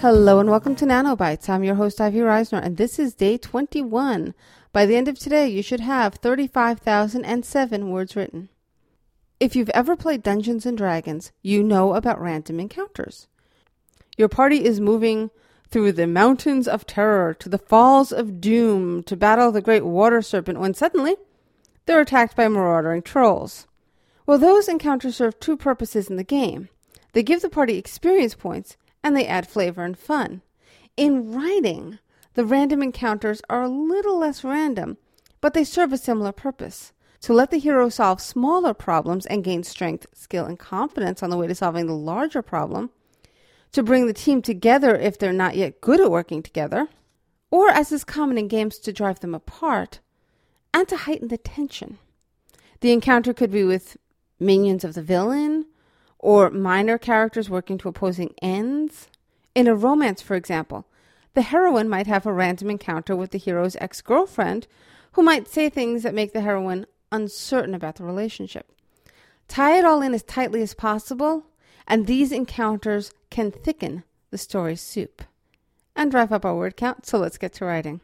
Hello and welcome to Nanobytes. I'm your host, Ivy Reisner, and this is day 21. By the end of today, you should have 35,007 words written. If you've ever played Dungeons and Dragons, you know about random encounters. Your party is moving through the mountains of terror to the falls of doom to battle the great water serpent when suddenly they're attacked by marauding trolls. Well, those encounters serve two purposes in the game. They give the party experience points and they add flavor and fun. In writing, the random encounters are a little less random, but they serve a similar purpose to let the hero solve smaller problems and gain strength, skill, and confidence on the way to solving the larger problem, to bring the team together if they're not yet good at working together, or as is common in games, to drive them apart, and to heighten the tension. The encounter could be with minions of the villain, or minor characters working to opposing ends. In a romance, for example, the heroine might have a random encounter with the hero's ex girlfriend, who might say things that make the heroine uncertain about the relationship. Tie it all in as tightly as possible, and these encounters can thicken the story's soup and drive up our word count. So let's get to writing.